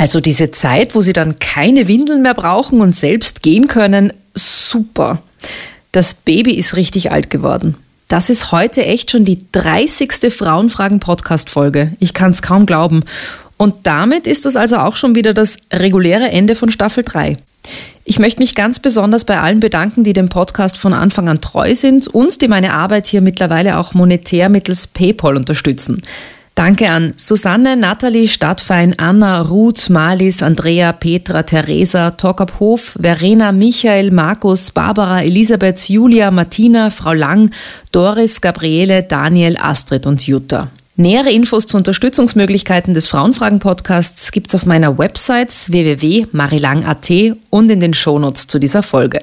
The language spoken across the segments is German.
Also diese Zeit, wo sie dann keine Windeln mehr brauchen und selbst gehen können, super. Das Baby ist richtig alt geworden. Das ist heute echt schon die 30. Frauenfragen-Podcast-Folge. Ich kann es kaum glauben. Und damit ist das also auch schon wieder das reguläre Ende von Staffel 3. Ich möchte mich ganz besonders bei allen bedanken, die dem Podcast von Anfang an treu sind und die meine Arbeit hier mittlerweile auch monetär mittels PayPal unterstützen. Danke an Susanne, Nathalie, Stadtfein, Anna, Ruth, Malis, Andrea, Petra, Theresa, Torkab Hof, Verena, Michael, Markus, Barbara, Elisabeth, Julia, Martina, Frau Lang, Doris, Gabriele, Daniel, Astrid und Jutta. Nähere Infos zu Unterstützungsmöglichkeiten des Frauenfragen-Podcasts gibt es auf meiner Website www.marilang.at und in den Shownotes zu dieser Folge.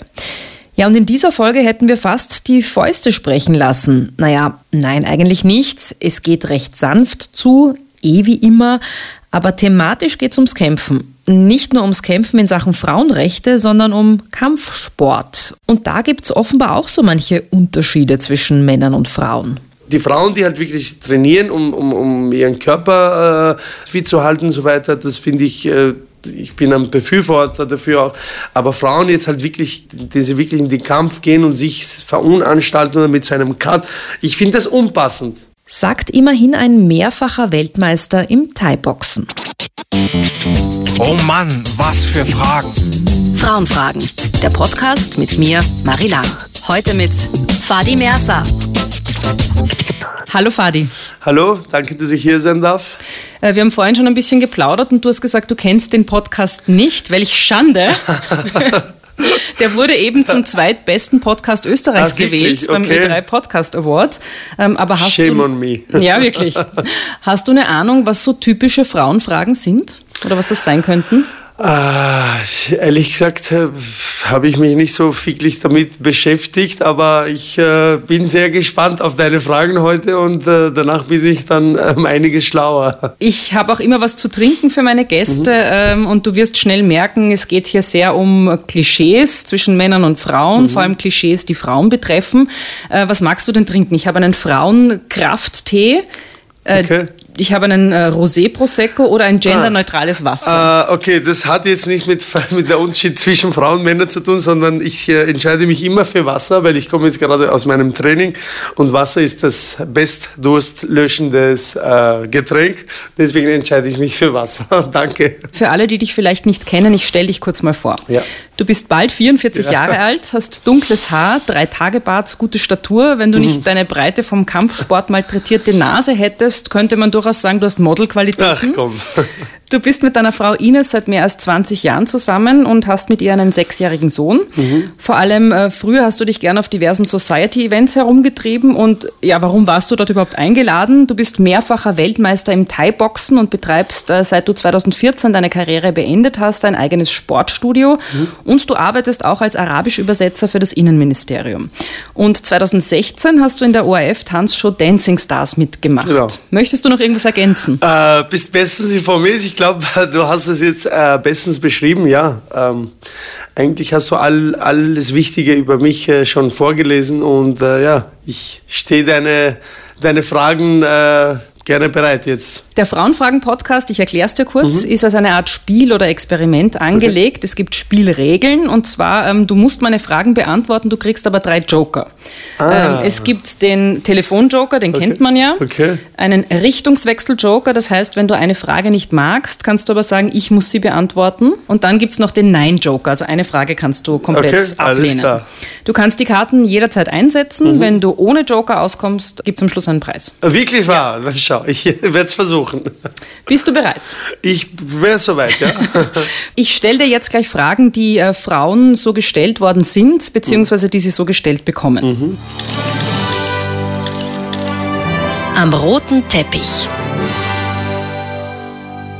Ja, und in dieser Folge hätten wir fast die Fäuste sprechen lassen. Naja, nein, eigentlich nicht. Es geht recht sanft zu, eh wie immer, aber thematisch geht es ums Kämpfen. Nicht nur ums Kämpfen in Sachen Frauenrechte, sondern um Kampfsport. Und da gibt es offenbar auch so manche Unterschiede zwischen Männern und Frauen die Frauen, die halt wirklich trainieren, um, um, um ihren Körper äh, fit zu halten und so weiter, das finde ich äh, ich bin ein Befürworter dafür auch. Aber Frauen jetzt halt wirklich, die sie wirklich in den Kampf gehen und sich verunanstalten mit so einem Cut, ich finde das unpassend. Sagt immerhin ein mehrfacher Weltmeister im Thai-Boxen. Oh Mann, was für Fragen. Frauenfragen. Der Podcast mit mir, Marie Lang. Heute mit Fadi Mersa. Hallo Fadi. Hallo, danke, dass ich hier sein darf. Äh, wir haben vorhin schon ein bisschen geplaudert und du hast gesagt, du kennst den Podcast nicht. Welch Schande. Der wurde eben zum zweitbesten Podcast Österreichs ah, gewählt beim okay. E3 Podcast Award. Ähm, aber hast Shame du, on me. Ja, wirklich. Hast du eine Ahnung, was so typische Frauenfragen sind? Oder was das sein könnten? Äh, ehrlich gesagt äh, habe ich mich nicht so wirklich damit beschäftigt, aber ich äh, bin sehr gespannt auf deine Fragen heute und äh, danach bin ich dann ähm, einiges schlauer. Ich habe auch immer was zu trinken für meine Gäste mhm. ähm, und du wirst schnell merken, es geht hier sehr um Klischees zwischen Männern und Frauen, mhm. vor allem Klischees, die Frauen betreffen. Äh, was magst du denn trinken? Ich habe einen Frauenkrafttee. Äh, okay ich habe einen äh, Rosé Prosecco oder ein genderneutrales Wasser. Ah, okay, das hat jetzt nicht mit, mit der Unterschied zwischen Frauen und Männern zu tun, sondern ich äh, entscheide mich immer für Wasser, weil ich komme jetzt gerade aus meinem Training und Wasser ist das bestdurstlöschendes äh, Getränk. Deswegen entscheide ich mich für Wasser. Danke. Für alle, die dich vielleicht nicht kennen, ich stelle dich kurz mal vor. Ja. Du bist bald 44 ja. Jahre alt, hast dunkles Haar, drei Tage Bart, gute Statur. Wenn du nicht mhm. deine breite vom Kampfsport malträtierte Nase hättest, könnte man durchaus sagen, du hast Modelqualitäten. Ach komm. Du bist mit deiner Frau Ines seit mehr als 20 Jahren zusammen und hast mit ihr einen sechsjährigen Sohn. Mhm. Vor allem äh, früher hast du dich gerne auf diversen Society-Events herumgetrieben. Und ja, warum warst du dort überhaupt eingeladen? Du bist mehrfacher Weltmeister im Thai-Boxen und betreibst, äh, seit du 2014 deine Karriere beendet hast, ein eigenes Sportstudio. Mhm. Und du arbeitest auch als Arabisch-Übersetzer für das Innenministerium. Und 2016 hast du in der ORF-Tanzshow Dancing Stars mitgemacht. Genau. Möchtest du noch irgendwas ergänzen? Äh, bist bestens informiert. Ich glaube, du hast es jetzt äh, bestens beschrieben, ja. Ähm, eigentlich hast du all, alles Wichtige über mich äh, schon vorgelesen und äh, ja, ich stehe deine, deine Fragen äh, gerne bereit jetzt. Der Frauenfragen-Podcast, ich erkläre es dir kurz, mhm. ist als eine Art Spiel oder Experiment angelegt. Okay. Es gibt Spielregeln und zwar, ähm, du musst meine Fragen beantworten, du kriegst aber drei Joker. Ah. Ähm, es gibt den Telefon-Joker, den okay. kennt man ja. Okay. Einen Richtungswechsel-Joker, das heißt, wenn du eine Frage nicht magst, kannst du aber sagen, ich muss sie beantworten. Und dann gibt es noch den Nein-Joker, also eine Frage kannst du komplett okay, ablehnen. Alles klar. Du kannst die Karten jederzeit einsetzen. Mhm. Wenn du ohne Joker auskommst, gibt es am Schluss einen Preis. Wirklich wahr? Ja. Schau, ich werde es versuchen. Bist du bereit? Ich wäre soweit, ja. ich stelle dir jetzt gleich Fragen, die äh, Frauen so gestellt worden sind, beziehungsweise die sie so gestellt bekommen. Mhm. Am roten Teppich.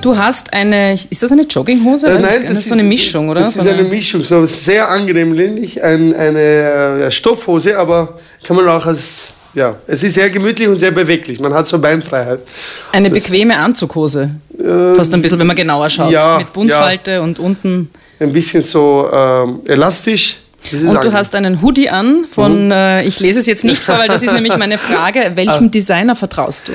Du hast eine, ist das eine Jogginghose? Äh, nein, das ist so eine Mischung, oder? Das ist eine Mischung, so sehr angenehm ländlich, ein, eine äh, Stoffhose, aber kann man auch als ja, es ist sehr gemütlich und sehr beweglich. Man hat so Beinfreiheit. Eine das, bequeme Anzughose. Äh, Fast ein bisschen, wenn man genauer schaut. Ja, mit Buntfalte ja. und unten. Ein bisschen so ähm, elastisch. Und angenehm. du hast einen Hoodie an von, mhm. äh, ich lese es jetzt nicht vor, weil das ist nämlich meine Frage, welchem ah. Designer vertraust du?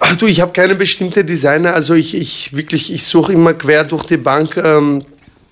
Ach du, ich habe keine bestimmte Designer. Also ich, ich wirklich, ich suche immer quer durch die Bank. Ähm,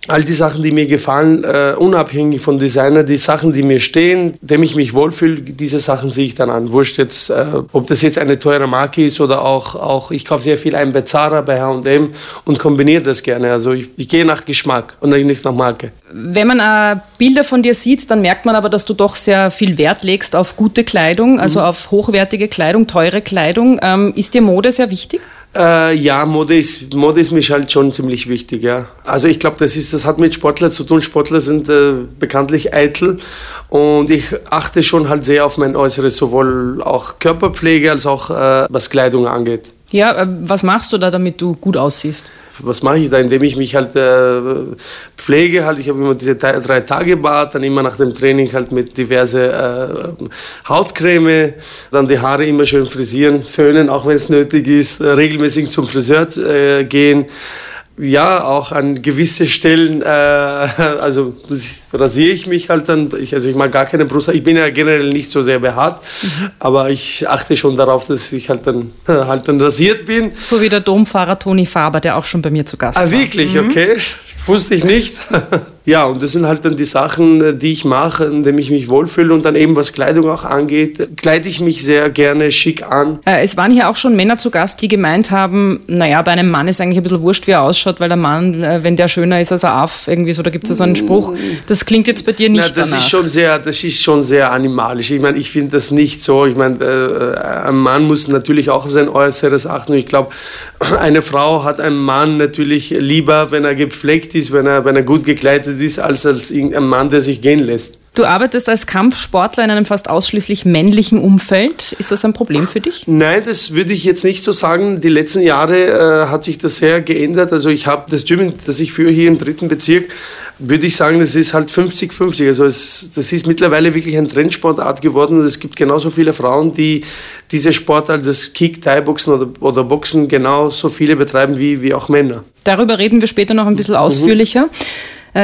all die Sachen, die mir gefallen, äh, unabhängig von Designer, die Sachen, die mir stehen, dem ich mich wohlfühle, diese Sachen sehe ich dann an. Wurscht jetzt, äh, ob das jetzt eine teure Marke ist oder auch, auch ich kaufe sehr viel ein bei Zara, bei H&M und kombiniere das gerne. Also ich, ich gehe nach Geschmack und nicht nach Marke. Wenn man äh, Bilder von dir sieht, dann merkt man aber, dass du doch sehr viel Wert legst auf gute Kleidung, also mhm. auf hochwertige Kleidung, teure Kleidung. Ähm, ist dir Mode sehr wichtig? Äh, ja, Mode ist, Mode ist mir halt schon ziemlich wichtig, ja. Also ich glaube, das, das hat mit Sportler zu tun. Sportler sind äh, bekanntlich eitel und ich achte schon halt sehr auf mein Äußeres, sowohl auch Körperpflege als auch äh, was Kleidung angeht. Ja, äh, was machst du da, damit du gut aussiehst? Was mache ich da? Indem ich mich halt äh, pflege. Halt. Ich habe immer diese drei Tage Bad, dann immer nach dem Training halt mit diverse äh, Hautcreme, dann die Haare immer schön frisieren, föhnen, auch wenn es nötig ist, äh, regelmäßig zum Friseur äh, gehen ja, auch an gewisse Stellen, äh, also das rasiere ich mich halt dann. Ich, also ich mag gar keine Brust. Ich bin ja generell nicht so sehr behaart, mhm. aber ich achte schon darauf, dass ich halt dann, halt dann rasiert bin. So wie der Domfahrer Toni Faber, der auch schon bei mir zu Gast ah, war. Ah, wirklich? Mhm. Okay. Wusste ich nicht. ja, und das sind halt dann die Sachen, äh, die ich mache, in denen ich mich wohlfühle. Und dann eben, was Kleidung auch angeht, kleide ich mich sehr gerne schick an. Äh, es waren hier auch schon Männer zu Gast, die gemeint haben, naja, bei einem Mann ist eigentlich ein bisschen wurscht, wie er ausschaut, weil der Mann, äh, wenn der schöner ist als er Aff, irgendwie so, da gibt es ja so einen Spruch. Das klingt jetzt bei dir nicht Na, das danach. Ist schon sehr, das ist schon sehr animalisch. Ich meine, ich finde das nicht so. Ich meine, äh, ein Mann muss natürlich auch auf sein Äußeres achten. Und ich glaube, eine Frau hat einen Mann natürlich lieber, wenn er gepflegt ist, wenn er, wenn er gut gekleidet ist, als als ein Mann, der sich gehen lässt. Du arbeitest als Kampfsportler in einem fast ausschließlich männlichen Umfeld. Ist das ein Problem für dich? Nein, das würde ich jetzt nicht so sagen. Die letzten Jahre äh, hat sich das sehr geändert. Also ich habe das Gym, das ich führe hier im dritten Bezirk, würde ich sagen, das ist halt 50-50. Also es, das ist mittlerweile wirklich ein Trendsportart geworden und es gibt genauso viele Frauen, die diese Sportart, das Kick, Thai-Boxen oder, oder Boxen genauso viele betreiben wie, wie auch Männer. Darüber reden wir später noch ein bisschen ausführlicher. Mhm.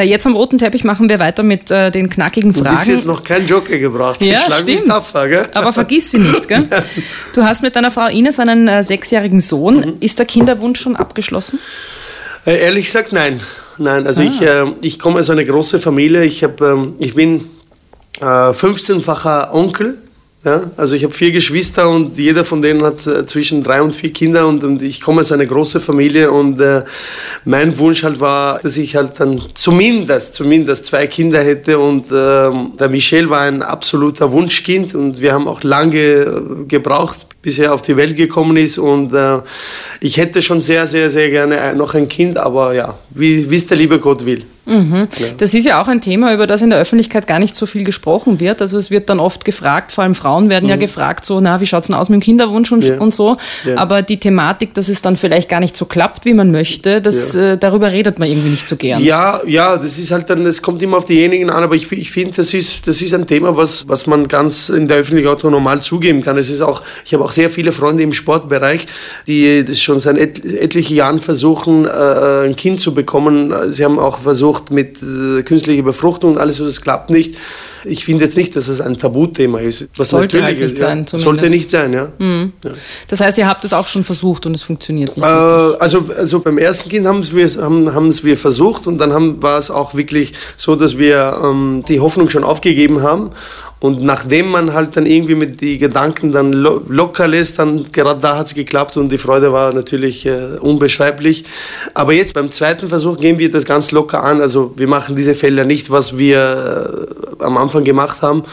Jetzt am roten Teppich machen wir weiter mit äh, den knackigen Fragen. Du hast jetzt noch keinen Joker gebracht. Ja, ich schlage mich tapfer, gell? Aber vergiss sie nicht, gell? Du hast mit deiner Frau Ines einen äh, sechsjährigen Sohn. Mhm. Ist der Kinderwunsch schon abgeschlossen? Äh, ehrlich gesagt, nein. Nein, also ah. ich, äh, ich komme aus einer großen Familie. Ich, hab, ähm, ich bin 15-facher äh, Onkel ja, also ich habe vier Geschwister und jeder von denen hat äh, zwischen drei und vier Kinder und, und ich komme aus einer großen Familie und äh, mein Wunsch halt war, dass ich halt dann zumindest, zumindest zwei Kinder hätte und äh, der Michel war ein absoluter Wunschkind und wir haben auch lange äh, gebraucht, bis er auf die Welt gekommen ist und äh, ich hätte schon sehr, sehr, sehr gerne noch ein Kind, aber ja, wie es der liebe Gott will. Mhm. Ja. Das ist ja auch ein Thema, über das in der Öffentlichkeit gar nicht so viel gesprochen wird. Also es wird dann oft gefragt, vor allem Frauen werden mhm. ja gefragt, so, na, wie schaut es denn aus mit dem Kinderwunsch und, ja. und so. Ja. Aber die Thematik, dass es dann vielleicht gar nicht so klappt, wie man möchte, das, äh, darüber redet man irgendwie nicht so gern. Ja, ja, das ist halt dann, es kommt immer auf diejenigen an, aber ich, ich finde, das ist, das ist ein Thema, was, was man ganz in der Öffentlichkeit auch normal zugeben kann. Es ist auch, ich habe auch sehr viele Freunde im Sportbereich, die das schon seit et, etlichen Jahren versuchen, äh, ein Kind zu bekommen. Sie haben auch versucht, mit äh, künstlicher Befruchtung und alles, das klappt nicht. Ich finde jetzt nicht, dass es ein Tabuthema ist. Was sollte halt nicht ist, sein. Ja. Sollte nicht sein, ja. Mhm. ja. Das heißt, ihr habt es auch schon versucht und es funktioniert nicht. Äh, also, also beim ersten Kind haben wir, haben, haben es wir versucht und dann haben, war es auch wirklich so, dass wir ähm, die Hoffnung schon aufgegeben haben und nachdem man halt dann irgendwie mit die Gedanken dann lo locker lässt, dann gerade da hat es geklappt und die Freude war natürlich äh, unbeschreiblich. Aber jetzt beim zweiten Versuch gehen wir das ganz locker an. Also wir machen diese Fehler nicht, was wir äh, am Anfang gemacht haben.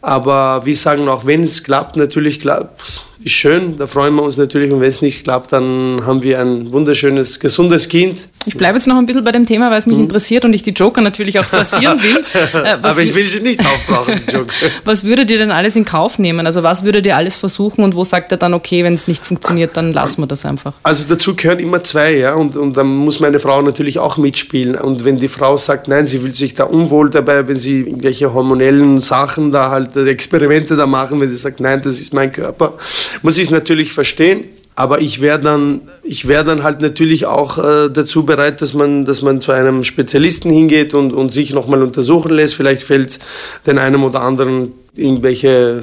Aber wir sagen auch, wenn es klappt, natürlich klappt ist schön, da freuen wir uns natürlich. Und wenn es nicht klappt, dann haben wir ein wunderschönes, gesundes Kind. Ich bleibe jetzt noch ein bisschen bei dem Thema, weil es mich mhm. interessiert und ich die Joker natürlich auch passieren will. Äh, Aber ich will sie nicht aufbrauchen, die Joker. was würdet ihr denn alles in Kauf nehmen? Also was würdet ihr alles versuchen und wo sagt er dann, okay, wenn es nicht funktioniert, dann lassen wir das einfach? Also dazu gehören immer zwei, ja. Und, und dann muss meine Frau natürlich auch mitspielen. Und wenn die Frau sagt, nein, sie fühlt sich da unwohl dabei, wenn sie irgendwelche hormonellen Sachen da halt, Experimente da machen, wenn sie sagt, nein, das ist mein Körper, muss ich es natürlich verstehen. Aber ich wäre dann, wär dann halt natürlich auch äh, dazu bereit, dass man, dass man zu einem Spezialisten hingeht und, und sich nochmal untersuchen lässt. Vielleicht fällt den einem oder anderen irgendwelche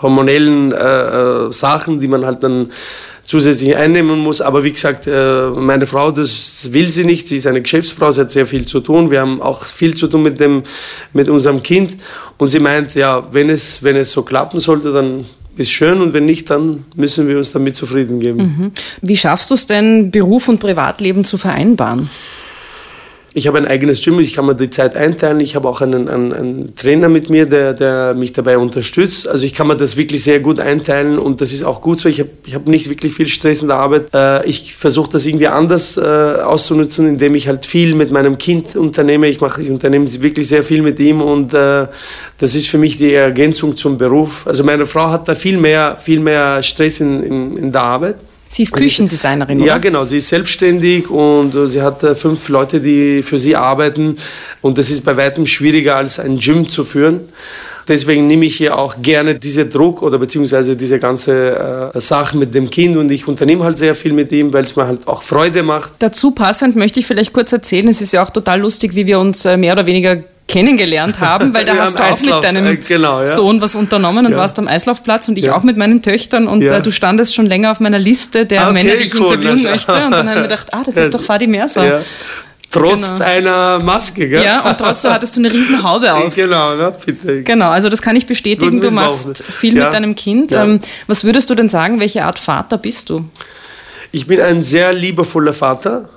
hormonellen äh, äh, Sachen, die man halt dann zusätzlich einnehmen muss. Aber wie gesagt, äh, meine Frau, das will sie nicht. Sie ist eine Geschäftsfrau, sie hat sehr viel zu tun. Wir haben auch viel zu tun mit, dem, mit unserem Kind. Und sie meint, ja, wenn es, wenn es so klappen sollte, dann ist schön und wenn nicht, dann müssen wir uns damit zufrieden geben. Mhm. Wie schaffst du es denn, Beruf und Privatleben zu vereinbaren? Ich habe ein eigenes Gym, ich kann mir die Zeit einteilen. Ich habe auch einen, einen, einen, Trainer mit mir, der, der mich dabei unterstützt. Also ich kann mir das wirklich sehr gut einteilen und das ist auch gut so. Ich habe hab nicht wirklich viel Stress in der Arbeit. Äh, ich versuche das irgendwie anders äh, auszunutzen, indem ich halt viel mit meinem Kind unternehme. Ich, mache, ich unternehme wirklich sehr viel mit ihm und äh, das ist für mich die Ergänzung zum Beruf. Also meine Frau hat da viel mehr, viel mehr Stress in, in, in der Arbeit. Sie ist Küchendesignerin, oder? Ja, genau. Sie ist selbstständig und äh, sie hat äh, fünf Leute, die für sie arbeiten. Und das ist bei weitem schwieriger, als ein Gym zu führen. Deswegen nehme ich hier auch gerne diesen Druck oder beziehungsweise diese ganze äh, Sache mit dem Kind und ich unternehme halt sehr viel mit ihm, weil es mir halt auch Freude macht. Dazu passend möchte ich vielleicht kurz erzählen, es ist ja auch total lustig, wie wir uns äh, mehr oder weniger kennengelernt haben, weil da hast du auch Eislauf, mit deinem äh, genau, ja. Sohn was unternommen und ja. warst am Eislaufplatz und ich ja. auch mit meinen Töchtern und äh, du standest schon länger auf meiner Liste der okay, Männer, die ich cool, interviewen möchte und dann haben wir gedacht, ah, das ist doch Fadi Merser. Trotz genau. deiner Maske, gell? Ja, und trotzdem hattest du eine riesen Haube auf. Genau, ne? bitte. Genau, also das kann ich bestätigen. Du machst viel mit deinem Kind. Ähm, was würdest du denn sagen, welche Art Vater bist du? Ich bin ein sehr liebevoller Vater,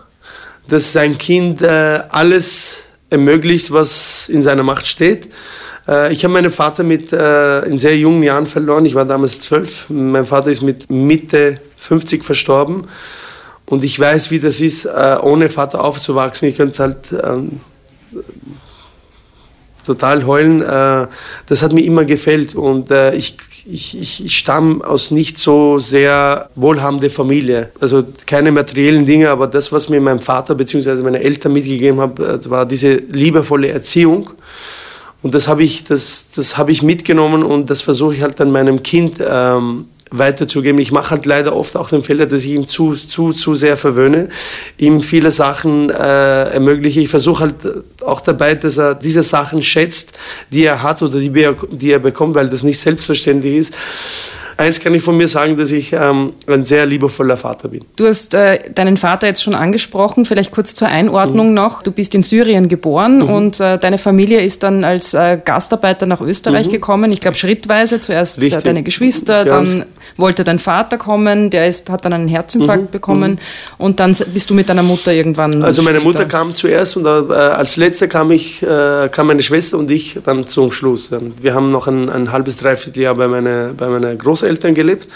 dass sein Kind äh, alles ermöglicht, was in seiner Macht steht. Äh, ich habe meinen Vater mit, äh, in sehr jungen Jahren verloren. Ich war damals zwölf. Mein Vater ist mit Mitte 50 verstorben. Und ich weiß, wie das ist, äh, ohne Vater aufzuwachsen. Ich könnte halt ähm, total heulen. das hat mir immer gefällt. Und ich ich, ich, ich stamme aus nicht so sehr wohlhabender Familie. Also keine materiellen Dinge, aber das, was mir mein Vater bzw. meine Eltern mitgegeben haben, äh, war diese liebevolle Erziehung. Und das habe ich, das, das hab ich mitgenommen und das versuche ich halt dann meinem Kind ähm, weiterzugeben. Ich mache halt leider oft auch den Fehler, dass ich ihm zu, zu, zu sehr verwöhne, ihm viele Sachen äh, ermögliche. Ich versuche halt auch dabei, dass er diese Sachen schätzt, die er hat oder die die er bekommt, weil das nicht selbstverständlich ist. Eins kann ich von mir sagen, dass ich ähm, ein sehr liebevoller Vater bin. Du hast äh, deinen Vater jetzt schon angesprochen, vielleicht kurz zur Einordnung mhm. noch. Du bist in Syrien geboren mhm. und äh, deine Familie ist dann als äh, Gastarbeiter nach Österreich mhm. gekommen. Ich glaube schrittweise, zuerst äh, deine Geschwister, dann wollte dein Vater kommen, der ist, hat dann einen Herzinfarkt mhm. bekommen mhm. und dann bist du mit deiner Mutter irgendwann. Also meine später. Mutter kam zuerst und äh, als letzte kam ich, äh, kam meine Schwester und ich dann zum Schluss. Wir haben noch ein, ein halbes, dreiviertel Jahr bei meiner, bei meiner Großeltern gelebt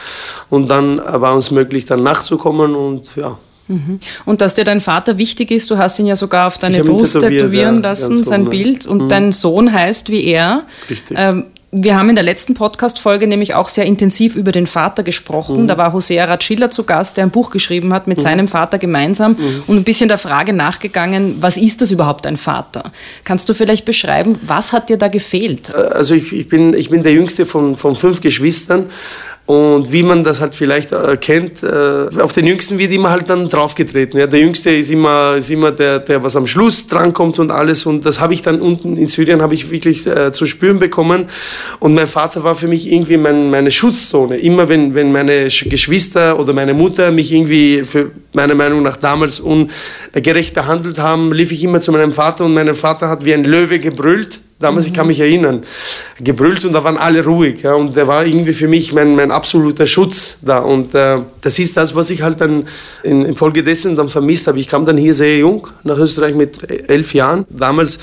und dann war uns möglich, dann nachzukommen und ja. Mhm. Und dass dir dein Vater wichtig ist, du hast ihn ja sogar auf deine Brust tätowieren ja, lassen, sein Bild. Und mhm. dein Sohn heißt wie er. Richtig. Ähm, wir haben in der letzten Podcast-Folge nämlich auch sehr intensiv über den Vater gesprochen. Mhm. Da war Hosea Ratschiller zu Gast, der ein Buch geschrieben hat mit mhm. seinem Vater gemeinsam mhm. und ein bisschen der Frage nachgegangen, was ist das überhaupt ein Vater? Kannst du vielleicht beschreiben, was hat dir da gefehlt? Äh, also ich, ich, bin, ich bin der jüngste von, von fünf Geschwistern und wie man das halt vielleicht äh, kennt, äh, auf den Jüngsten wird immer halt dann draufgetreten. Ja, der Jüngste ist immer, ist immer der, der was am Schluss drankommt und alles. Und das habe ich dann unten in Syrien habe ich wirklich äh, zu spüren bekommen. Und mein Vater war für mich irgendwie mein, meine Schutzzone. Immer wenn, wenn meine Geschwister oder meine Mutter mich irgendwie für meiner Meinung nach damals ungerecht behandelt haben, lief ich immer zu meinem Vater und mein Vater hat wie ein Löwe gebrüllt Damals, mhm. ich kann mich erinnern, gebrüllt und da waren alle ruhig. Ja, und der war irgendwie für mich mein, mein absoluter Schutz da. Und äh, das ist das, was ich halt dann in, infolgedessen dann vermisst habe. Ich kam dann hier sehr jung nach Österreich mit elf Jahren. Damals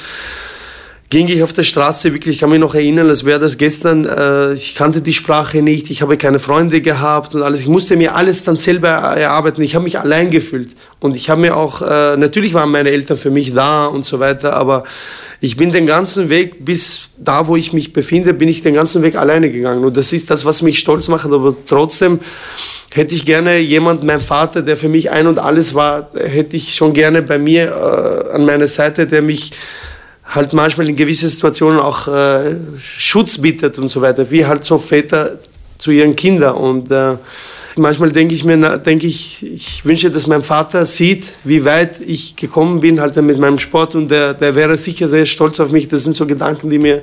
ging ich auf der Straße, wirklich, ich kann mich noch erinnern, als wäre das gestern, äh, ich kannte die Sprache nicht, ich habe keine Freunde gehabt und alles. Ich musste mir alles dann selber erarbeiten. Ich habe mich allein gefühlt. Und ich habe mir auch, äh, natürlich waren meine Eltern für mich da und so weiter, aber ich bin den ganzen Weg bis da, wo ich mich befinde, bin ich den ganzen Weg alleine gegangen. Und das ist das, was mich stolz macht. Aber trotzdem hätte ich gerne jemand, mein Vater, der für mich ein und alles war, hätte ich schon gerne bei mir äh, an meiner Seite, der mich halt manchmal in gewissen Situationen auch äh, Schutz bietet und so weiter, wie halt so Väter zu ihren Kindern. Und äh, manchmal denke ich mir, denke ich, ich wünsche, dass mein Vater sieht, wie weit ich gekommen bin halt mit meinem Sport und der, der wäre sicher sehr stolz auf mich. Das sind so Gedanken, die mir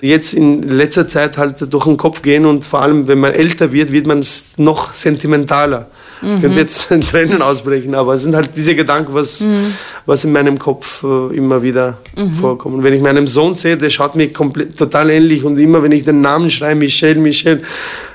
jetzt in letzter Zeit halt durch den Kopf gehen und vor allem, wenn man älter wird, wird man noch sentimentaler. Ich könnte jetzt in Tränen ausbrechen, aber es sind halt diese Gedanken, was, Mhm. was in meinem Kopf äh, immer wieder vorkommen. Wenn ich meinen Sohn sehe, der schaut mir komplett total ähnlich und immer wenn ich den Namen schreibe, Michel, Michel,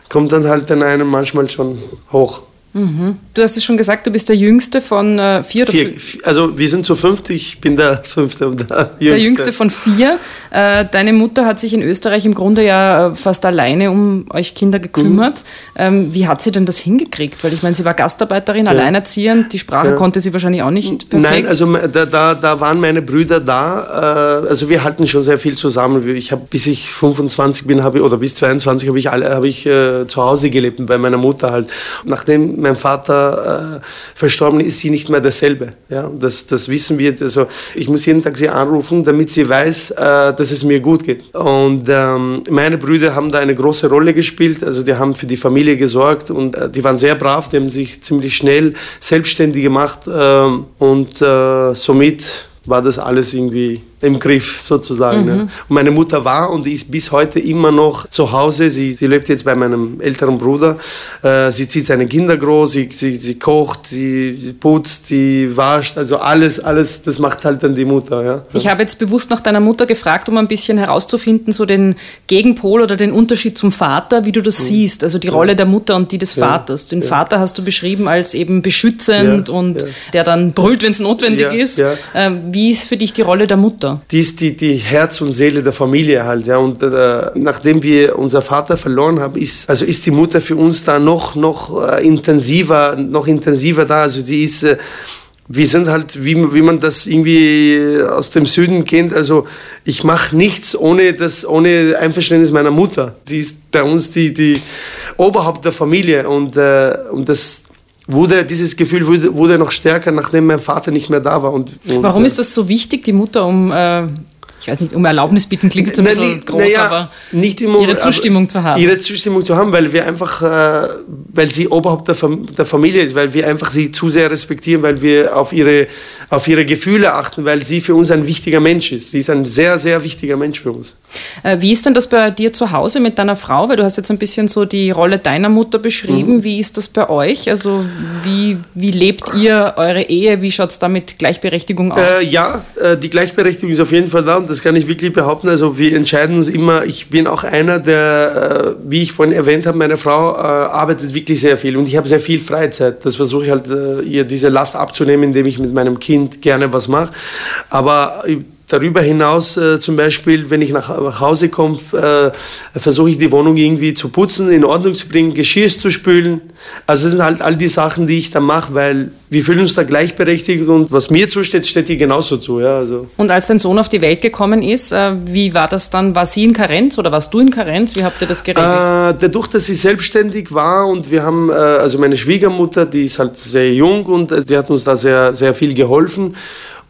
kommt dann halt dann einem manchmal schon hoch. Du hast es schon gesagt, du bist der Jüngste von äh, vier oder Vier, also wir sind zu fünft, ich bin der Fünfte und der Jüngste. Der Jüngste von vier. Äh, deine Mutter hat sich in Österreich im Grunde ja äh, fast alleine um euch Kinder gekümmert. Ähm, wie hat sie denn das hingekriegt? Weil ich meine, sie war Gastarbeiterin, alleinerziehend, die Sprache konnte sie wahrscheinlich auch nicht perfekt. Nein, also da, da, da waren meine Brüder da. Äh, also wir halten schon sehr viel zusammen. Ich habe bis ich 25 bin, habe ich, oder bis 22 habe ich alle, habe ich äh, zu Hause gelebt bei meiner Mutter halt. Nachdem mein Vater äh, verstorben ist, sie nicht mehr dasselbe. Ja, das, das wissen wir. Also ich muss jeden Tag sie anrufen, damit sie weiß, äh, dass es mir gut geht. Und ähm, meine Brüder haben da eine große Rolle gespielt. Also die haben für die Familie gesorgt und äh, die waren sehr brav. Die haben sich ziemlich schnell selbstständig gemacht ähm, und äh, somit war das alles irgendwie im Griff sozusagen. Ne? Und meine Mutter war und ist bis heute immer noch zu Hause. Sie, sie lebt jetzt bei meinem älteren Bruder. Äh, sie zieht seine Kinder groß, sie, sie, sie kocht, sie putzt, sie wascht. Also alles, alles, das macht halt dann die Mutter. Ja? Ich habe jetzt bewusst nach deiner Mutter gefragt, um ein bisschen herauszufinden, so den Gegenpol oder den Unterschied zum Vater, wie du das siehst, also die Rolle der Mutter und die des Vaters. Den Vater hast du beschrieben als eben beschützend Ja, und ja. der dann brüllt, wenn es notwendig Ja, ist. ja. Ähm, wie ist für dich die Rolle der Mutter? Die ist die, die Herz und Seele der Familie halt. Ja. Und äh, nachdem wir unser Vater verloren haben, ist, also ist die Mutter für uns da noch, noch äh, intensiver, noch intensiver da. Also sie ist, äh, wir sind halt, wie, wie man das irgendwie aus dem Süden kennt, also ich mache nichts ohne, das, ohne Einverständnis meiner Mutter. Sie ist bei uns die, die Oberhaupt der Familie und, äh, und das wurde, dieses Gefühl wurde, wurde noch stärker, nachdem mein Vater nicht mehr da war. Und, und Warum äh, ist das so wichtig, die Mutter um, äh, ich weiß nicht, um Erlaubnis bitten klingt jetzt ein Na, bisschen ni- groß, naja, aber nicht immer, ihre Zustimmung zu haben. Ihre Zustimmung zu haben, weil wir einfach, äh, weil sie Oberhaupt der, Fam der Familie ist, weil wir einfach sie zu sehr respektieren, weil wir auf ihre, auf ihre Gefühle achten, weil sie für uns ein wichtiger Mensch ist. Sie ist ein sehr, sehr wichtiger Mensch für uns. Äh, Wie ist denn das bei dir zu Hause mit deiner Frau? Weil du hast jetzt ein bisschen so die Rolle deiner Mutter beschrieben. Mhm. Wie ist das bei euch? Also wie, wie lebt ihr eure Ehe? Wie schaut es da mit Gleichberechtigung aus? Äh, ja, äh, die Gleichberechtigung ist auf jeden Fall da das kann ich wirklich behaupten. Also wir entscheiden uns immer, ich bin auch einer, der, äh, wie ich vorhin erwähnt habe, meine Frau äh, arbeitet wirklich sehr viel und ich habe sehr viel Freizeit. Das versuche ich halt, äh, ihr diese Last abzunehmen, indem ich mit meinem Kind gerne was mache. Aber Darüber hinaus äh, zum Beispiel, wenn ich nach, nach Hause komme, äh, versuche ich die Wohnung irgendwie zu putzen, in Ordnung zu bringen, Geschirr zu spülen. Also das sind halt all die Sachen, die ich da mache, weil wir fühlen uns da gleichberechtigt und was mir zusteht, steht ihr genauso zu. Ja, also. Und als dein Sohn auf die Welt gekommen ist, äh, wie war das dann? War sie in Karenz oder warst du in Karenz? Wie habt ihr das geregelt? Äh, dadurch, dass sie selbstständig war und wir haben, äh, also meine Schwiegermutter, die ist halt sehr jung und äh, die hat uns da sehr, sehr viel geholfen.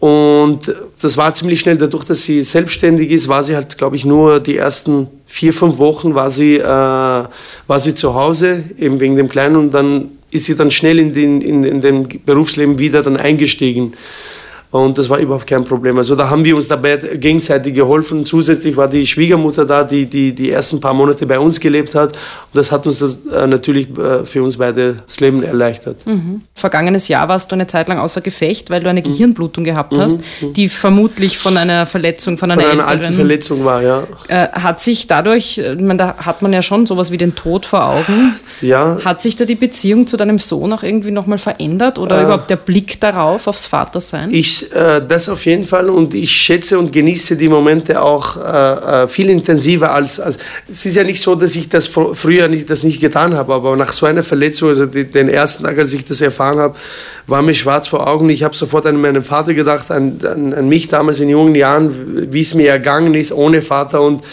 Und das war ziemlich schnell, dadurch, dass sie selbstständig ist, war sie halt, glaube ich, nur die ersten vier, fünf Wochen war sie, äh, war sie zu Hause, eben wegen dem Kleinen. Und dann ist sie dann schnell in, den, in, in dem Berufsleben wieder dann eingestiegen. Und das war überhaupt kein Problem. Also da haben wir uns dabei gegenseitig geholfen. Zusätzlich war die Schwiegermutter da, die die, die ersten paar Monate bei uns gelebt hat. Und das hat uns das äh, natürlich äh, für uns beide das Leben erleichtert. Mhm. Vergangenes Jahr warst du eine Zeit lang außer Gefecht, weil du Mhm. eine Gehirnblutung gehabt hast, die vermutlich von einer Verletzung, von einer Von einer alten älteren Verletzung war, ja. äh, hat sich dadurch, äh, ich meine, da hat man ja schon sowas wie den Tod vor Augen. Ja, Hat sich da die Beziehung zu deinem Sohn auch irgendwie nochmal verändert oder überhaupt der Blick darauf, aufs Vatersein? Ich, äh, das auf jeden Fall und ich schätze und genieße die Momente auch äh, äh, viel intensiver als, als. Es ist ja nicht so, dass ich das fr früher nicht, das nicht getan habe, aber nach so einer Verletzung, also die, den ersten Tag, als ich das erfahren habe, war mir schwarz vor Augen. Ich habe sofort an meinen Vater gedacht, an, an, an mich damals in jungen Jahren, wie es mir ergangen ist ohne Vater und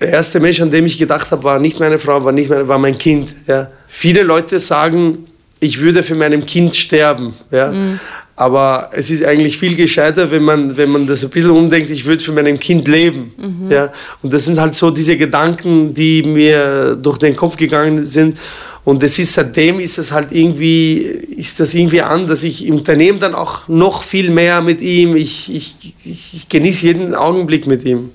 der erste Mensch, an dem ich gedacht habe, war nicht meine Frau, war, nicht meine, war mein Kind. Ja. Viele Leute sagen, ich würde für meinem Kind sterben. Ja. Aber es ist eigentlich viel gescheiter, wenn man, wenn man das ein bisschen umdenkt, ich würde für meinem Kind leben. Ja? Und das sind halt so diese Gedanken, die mir durch den Kopf gegangen sind. Und es ist seitdem ist es halt irgendwie, ist das irgendwie anders. Ich unternehme dann auch noch viel mehr mit ihm. Ich, ich, ich, ich genieße jeden Augenblick mit ihm.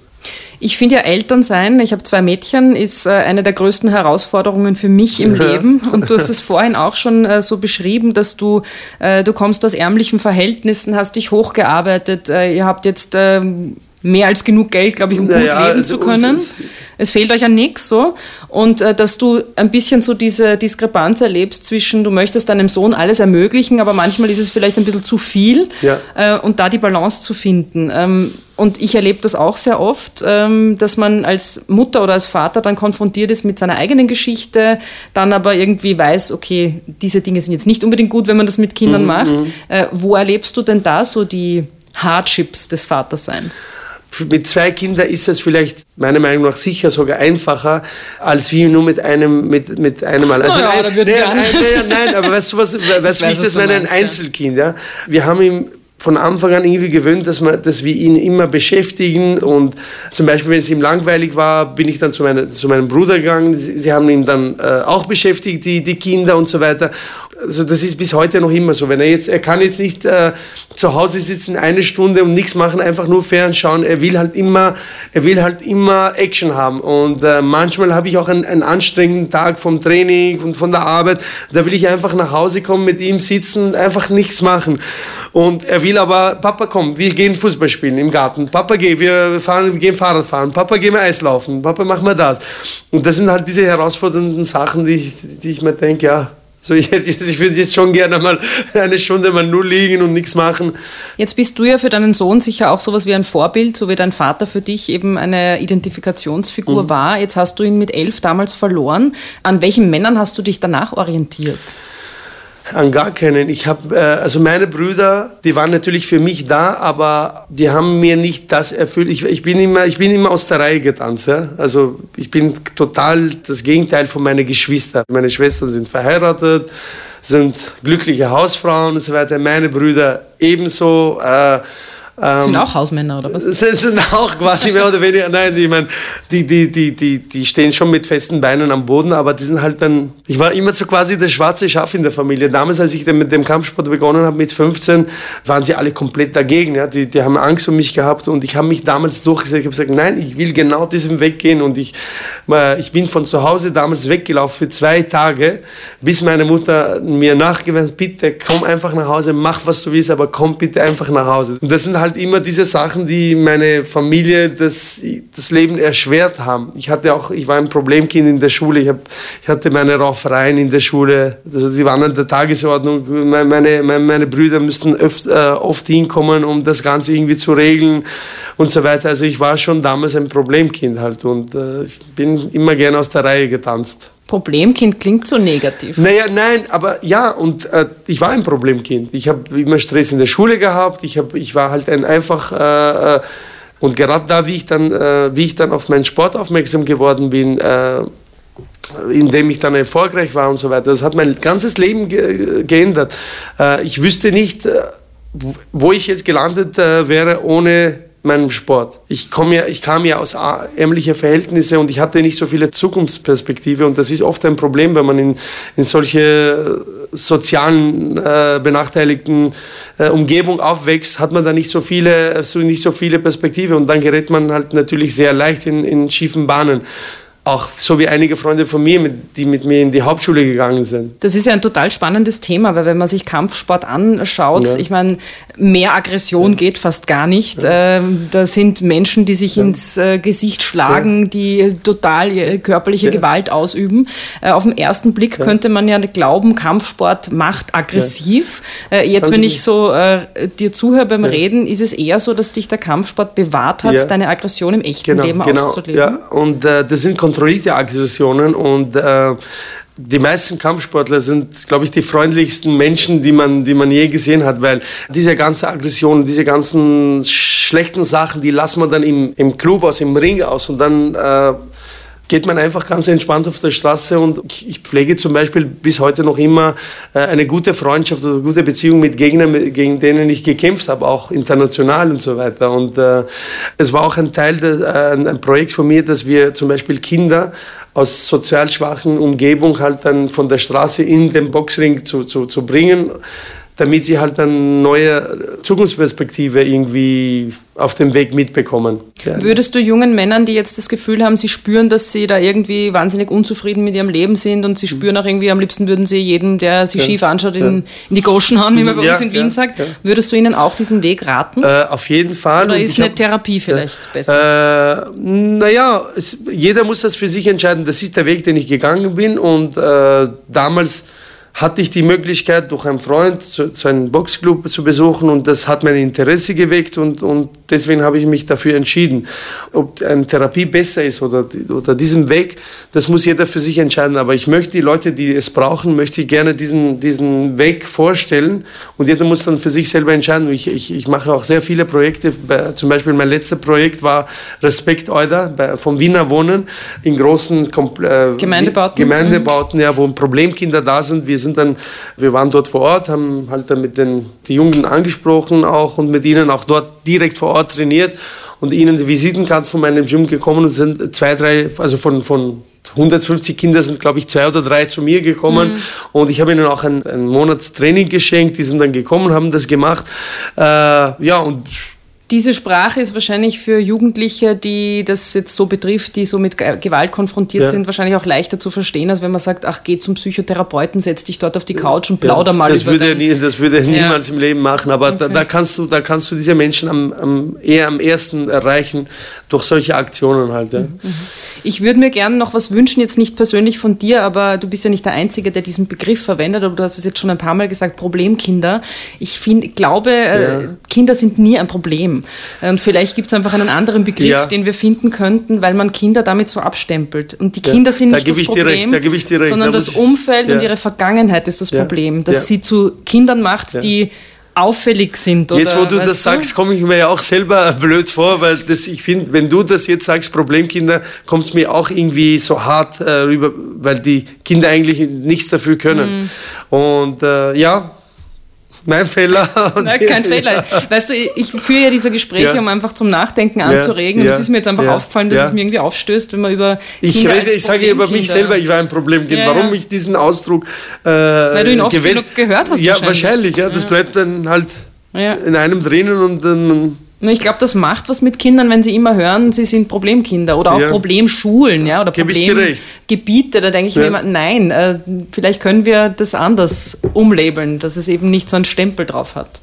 Ich finde ja Eltern sein, ich habe zwei Mädchen, ist äh, eine der größten Herausforderungen für mich im Leben. Und du hast es vorhin auch schon äh, so beschrieben, dass du, äh, du kommst aus ärmlichen Verhältnissen, hast dich hochgearbeitet, ihr habt jetzt ähm, mehr als genug Geld, glaube ich, um naja, gut leben also zu können. Es fehlt euch an nichts so. Und äh, dass du ein bisschen so diese Diskrepanz erlebst zwischen, du möchtest deinem Sohn alles ermöglichen, aber manchmal ist es vielleicht ein bisschen zu viel ja. äh, und da die Balance zu finden. Ähm, und ich erlebe das auch sehr oft, ähm, dass man als Mutter oder als Vater dann konfrontiert ist mit seiner eigenen Geschichte, dann aber irgendwie weiß, okay, diese Dinge sind jetzt nicht unbedingt gut, wenn man das mit Kindern mhm, macht. Mhm. Äh, wo erlebst du denn da so die Hardships des Vaterseins? Mit zwei Kindern ist es vielleicht meiner Meinung nach sicher sogar einfacher, als wie nur mit einem, mit, mit einem Mal. Also, oh ja, ein, nein, nein, nein, aber weißt du, was, weißt, wie ich das meine? Ein Einzelkind, ja. Wir haben ihm von Anfang an irgendwie gewöhnt, dass, man, dass wir ihn immer beschäftigen und zum Beispiel, wenn es ihm langweilig war, bin ich dann zu, meine, zu meinem Bruder gegangen. Sie, sie haben ihn dann äh, auch beschäftigt, die, die Kinder und so weiter also das ist bis heute noch immer so. Wenn er jetzt, er kann jetzt nicht äh, zu Hause sitzen eine Stunde und nichts machen, einfach nur fernschauen. Er will halt immer, er will halt immer Action haben. Und äh, manchmal habe ich auch einen, einen, anstrengenden Tag vom Training und von der Arbeit. Da will ich einfach nach Hause kommen, mit ihm sitzen, einfach nichts machen. Und er will aber, Papa, komm, wir gehen Fußball spielen im Garten. Papa, geh, wir fahren, wir gehen Fahrrad fahren. Papa, gehen wir Eislaufen. Papa, mach mal das. Und das sind halt diese herausfordernden Sachen, die ich, die ich mir denke, ja, so jetzt, ich würde jetzt schon gerne mal eine Stunde mal nur liegen und nichts machen. Jetzt bist du ja für deinen Sohn sicher auch sowas wie ein Vorbild, so wie dein Vater für dich eben eine Identifikationsfigur mhm. war. Jetzt hast du ihn mit elf damals verloren. An welchen Männern hast du dich danach orientiert? An gar keinen. Ich habe, äh, also meine Brüder, die waren natürlich für mich da, aber die haben mir nicht das erfüllt. Ich, ich, bin, immer, ich bin immer aus der Reihe getanzt. Ja? Also ich bin total das Gegenteil von meinen Geschwistern. Meine Schwestern sind verheiratet, sind glückliche Hausfrauen und so weiter. Meine Brüder ebenso. Äh, ähm, sind auch Hausmänner oder was? Sind, sind auch quasi mehr oder weniger, nein, ich meine, die, die, die, die, die stehen schon mit festen Beinen am Boden, aber die sind halt dann, ich war immer so quasi das schwarze Schaf in der Familie. Damals, als ich mit dem Kampfsport begonnen habe, mit 15, waren sie alle komplett dagegen. Ja? Die, die haben Angst um mich gehabt und ich habe mich damals durchgesetzt. Ich habe gesagt, nein, ich will genau diesen Weg gehen und ich, ich bin von zu Hause damals weggelaufen für zwei Tage, bis meine Mutter mir nachgewiesen bitte komm einfach nach Hause, mach was du willst, aber komm bitte einfach nach Hause. Und das sind halt halt immer diese Sachen, die meine Familie das, das Leben erschwert haben. Ich hatte auch, ich war ein Problemkind in der Schule. Ich, hab, ich hatte meine Raufereien in der Schule. Also die waren an der Tagesordnung. Meine, meine, meine Brüder müssten oft, äh, oft hinkommen, um das Ganze irgendwie zu regeln und so weiter. Also ich war schon damals ein Problemkind halt und äh, ich bin immer gerne aus der Reihe getanzt. Problemkind klingt so negativ. Naja, nein, aber ja, und äh, ich war ein Problemkind. Ich habe immer Stress in der Schule gehabt. Ich, hab, ich war halt ein einfach. Äh, äh, und gerade da, wie ich, dann, äh, wie ich dann auf meinen Sport aufmerksam geworden bin, äh, in dem ich dann erfolgreich war und so weiter, das hat mein ganzes Leben ge geändert. Äh, ich wüsste nicht, wo ich jetzt gelandet wäre ohne meinem Sport. Ich, komme ja, ich kam ja aus ärmlichen Verhältnissen und ich hatte nicht so viele Zukunftsperspektive und das ist oft ein Problem, wenn man in, in solche äh, sozialen äh, benachteiligten äh, Umgebung aufwächst, hat man da nicht so viele, so, nicht so viele Perspektive und dann gerät man halt natürlich sehr leicht in, in schiefen Bahnen auch so wie einige Freunde von mir, die mit mir in die Hauptschule gegangen sind. Das ist ja ein total spannendes Thema, weil wenn man sich Kampfsport anschaut, ja. ich meine, mehr Aggression ja. geht fast gar nicht. Ja. Ähm, da sind Menschen, die sich ins äh, Gesicht schlagen, die total körperliche Gewalt ausüben. Äh, auf den ersten Blick könnte man ja glauben, Kampfsport macht aggressiv. Äh, jetzt, also wenn ich so dir zuhöre beim Reden, ist es eher so, dass dich der Kampfsport bewahrt hat, deine Aggression im echten genau, Leben genau. auszuleben. Ja, und das sind kontrollierte Aggressionen und äh, die meisten Kampfsportler sind, glaube ich, die freundlichsten Menschen, die man, die man je gesehen hat, weil diese ganze Aggression, diese ganzen schlechten Sachen, die lassen wir dann im, im Club aus, im Ring aus und dann äh, geht man einfach ganz entspannt auf der Straße und ich pflege zum Beispiel bis heute noch immer äh, eine gute Freundschaft oder gute Beziehung mit Gegnern, gegen denen ich gekämpft habe, auch international und so weiter. Und äh, es war auch ein Teil, des, äh, ein Projekt von mir, dass wir zum Beispiel Kinder aus sozial schwachen Umgebung halt dann von der Straße in den Boxring zu, zu, zu bringen damit sie halt eine neue Zukunftsperspektive irgendwie auf dem Weg mitbekommen. Würdest du jungen Männern, die jetzt das Gefühl haben, sie spüren, dass sie da irgendwie wahnsinnig unzufrieden mit ihrem Leben sind und sie mhm. spüren auch irgendwie, am liebsten würden sie jeden, der sie ja. schief anschaut, in, ja. in, die Goschen hauen, wie man bei ja, uns in Wien sagt, würdest du ihnen auch diesen Weg raten? Äh, auf jeden Fall. Oder ist eine hab, Therapie vielleicht besser? Äh, naja, jeder muss das für sich entscheiden. Das ist der Weg, den ich gegangen bin und äh, damals hatte ich die Möglichkeit, durch einen Freund zu, zu einem Boxclub zu besuchen und das hat mein Interesse geweckt und, und deswegen habe ich mich dafür entschieden. Ob eine Therapie besser ist oder, oder diesen Weg, das muss jeder für sich entscheiden. Aber ich möchte die Leute, die es brauchen, möchte ich gerne diesen, diesen Weg vorstellen und jeder muss dann für sich selber entscheiden. Ich, ich, ich mache auch sehr viele Projekte. Zum Beispiel mein letztes Projekt war Respekt Euder vom Wiener Wohnen in großen äh, Gemeindebauten, Gemeindebauten ja, wo Problemkinder da sind. Wir sind dann, wir waren dort vor Ort, haben halt dann mit den die Jungen angesprochen auch und mit ihnen auch dort direkt vor Ort trainiert und ihnen die Visitenkarte von meinem Gym gekommen und sind zwei, drei, also von, von 150 Kinder sind, glaube ich, zwei oder drei zu mir gekommen. Mhm. Und ich habe ihnen auch einen, einen Monat Training geschenkt. Die sind dann gekommen, haben das gemacht. Äh, ja, und diese Sprache ist wahrscheinlich für Jugendliche, die das jetzt so betrifft, die so mit Gewalt konfrontiert ja. sind, wahrscheinlich auch leichter zu verstehen, als wenn man sagt, ach, geh zum Psychotherapeuten, setz dich dort auf die Couch und plauder ja, mal das über würde nie, Das würde er niemals im Leben machen, aber okay. da, da, kannst du, da kannst du diese Menschen am, am, eher am ersten erreichen durch solche Aktionen halt. Ja. Mhm. Ich würde mir gerne noch was wünschen, jetzt nicht persönlich von dir, aber du bist ja nicht der Einzige, der diesen Begriff verwendet, aber du hast es jetzt schon ein paar Mal gesagt, Problemkinder. Ich find, glaube, äh, Kinder sind nie ein Problem. Und vielleicht gibt es einfach einen anderen Begriff, ja. den wir finden könnten, weil man Kinder damit so abstempelt. Und die Kinder ja, sind nicht da das Problem, recht, recht, sondern da das Umfeld und ihre Vergangenheit ist das Problem, dass sie zu Kindern macht, die auffällig sind. Oder, jetzt, wo du das du? sagst, komme ich mir ja auch selber blöd vor, weil das, ich finde, wenn du das jetzt sagst, Problemkinder, kommt es mir auch irgendwie so hart äh, rüber, weil die Kinder eigentlich nichts dafür können. Mhm. Und äh, ja, mein Fehler. Nein, kein Fehler. Weißt du, ich führe ja diese Gespräche, ja. um einfach zum Nachdenken anzuregen. Ja. Und es ist mir jetzt einfach aufgefallen, dass es mir irgendwie aufstößt, wenn man über. Ich Kinder rede, ich sage über mich selber, ich war ein Problemkind. Warum ich diesen Ausdruck. Äh, Weil du ihn oft genug gehört hast. Ja, wahrscheinlich, wahrscheinlich ja. Das bleibt dann halt in einem drinnen und dann ich glaube, das macht was mit Kindern, wenn sie immer hören, sie sind Problemkinder oder auch ja. Problemschulen ja, oder Problemgebiete. Da denke ich ja. mir immer, nein, äh, vielleicht können wir das anders umlabeln, dass es eben nicht so einen Stempel drauf hat.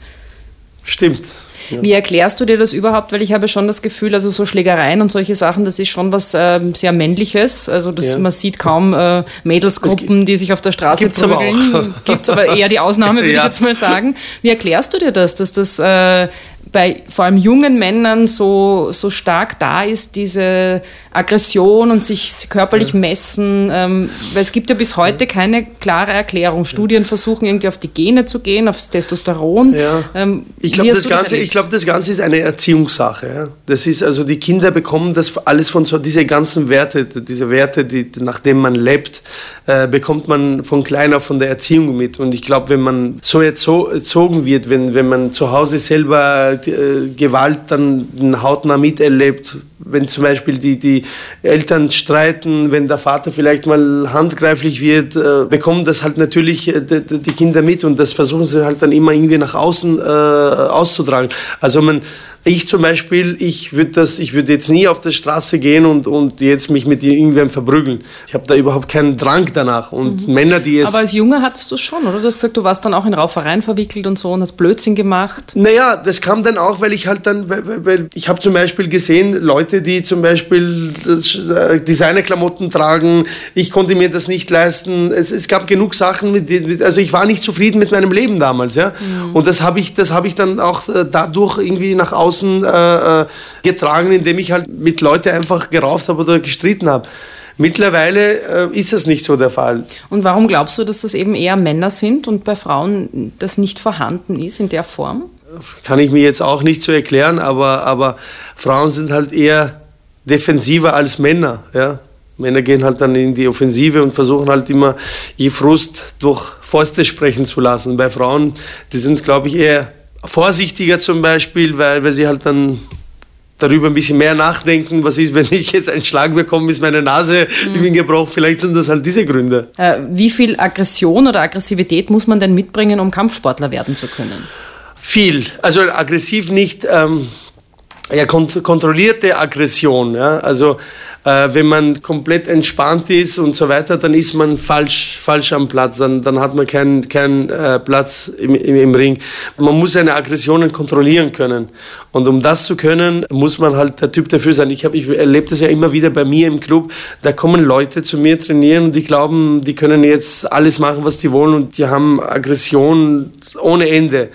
Stimmt. Ja. Wie erklärst du dir das überhaupt? Weil ich habe schon das Gefühl, also so Schlägereien und solche Sachen, das ist schon was äh, sehr Männliches. Also das, ja. man sieht kaum äh, Mädelsgruppen, die sich auf der Straße gibt's prügeln. Gibt es aber eher die Ausnahme, würde ja. ich jetzt mal sagen. Wie erklärst du dir das, dass das äh, bei vor allem jungen Männern so, so stark da ist, diese Aggression und sich körperlich messen. Ähm, weil es gibt ja bis heute keine klare Erklärung. Studien versuchen irgendwie auf die Gene zu gehen, aufs Testosteron. Ja. Ähm, ich glaube, das, Ganze, das glaub, das Ganze ist eine Erziehungssache. Ja? Das ist also, die Kinder bekommen das alles von so, diese ganzen Werte, diese Werte, die, nach denen man lebt, äh, bekommt man von klein auf von der Erziehung mit. Und ich glaube, wenn man so erzogen wird, wenn, wenn man zu Hause selber äh, Gewalt dann hautnah miterlebt, wenn zum Beispiel die, die Eltern streiten, wenn der Vater vielleicht mal handgreiflich wird, äh, bekommen das halt natürlich äh, die, die, Kinder mit und das versuchen sie halt dann immer irgendwie nach außen äh, auszutragen. Also man, ich zum Beispiel, ich würde das, ich würde jetzt nie auf der Straße gehen und, und jetzt mich mit irgendwem verprügeln. Ich habe da überhaupt keinen Drang danach. Und mhm. Männer, die es. Aber als Junge hattest du es schon, oder? Du hast gesagt, du warst dann auch in Raufereien verwickelt und so und hast Blödsinn gemacht. Naja, das kam dann auch, weil ich halt dann, weil, weil ich habe zum Beispiel gesehen, Leute, die zum Beispiel äh, Designerklamotten tragen, ich konnte mir das nicht leisten. Es, es gab genug Sachen, mit, also ich war nicht zufrieden mit meinem Leben damals, ja. Mhm. Und das habe ich, das habe ich dann auch äh, dadurch irgendwie nach außen außen äh, äh, getragen, indem ich halt mit Leuten einfach gerauft habe oder gestritten habe. Mittlerweile äh, ist das nicht so der Fall. Und warum glaubst du, dass das eben eher Männer sind und bei Frauen das nicht vorhanden ist in der Form? Kann ich mir jetzt auch nicht so erklären, aber, aber Frauen sind halt eher defensiver als Männer. Ja? Männer gehen halt dann in die Offensive und versuchen halt immer, je Frust durch Fäuste sprechen zu lassen. Bei Frauen, die sind, glaube ich, eher vorsichtiger zum Beispiel, weil, weil sie halt dann darüber ein bisschen mehr nachdenken, was ist, wenn ich jetzt einen Schlag bekomme, ist meine Nase mhm. im Gebrauch. Vielleicht sind das halt diese Gründe. Äh, wie viel Aggression oder Aggressivität muss man denn mitbringen, um Kampfsportler werden zu können? Viel. Also aggressiv nicht. Ähm, ja, kont kontrollierte Aggression. Ja? Also äh, wenn man komplett entspannt ist und so weiter, dann ist man falsch, falsch am Platz. Dann, dann hat man keinen keinen äh, Platz im, im, im, Ring. Man muss seine Aggressionen kontrollieren können. Und um das zu können, muss man halt der Typ dafür sein. Ich, hab, ich erlebe das ja immer wieder bei mir im Club. Da kommen Leute zu mir trainieren und die glauben, die können jetzt alles machen, was die wollen und die haben Aggression ohne Ende.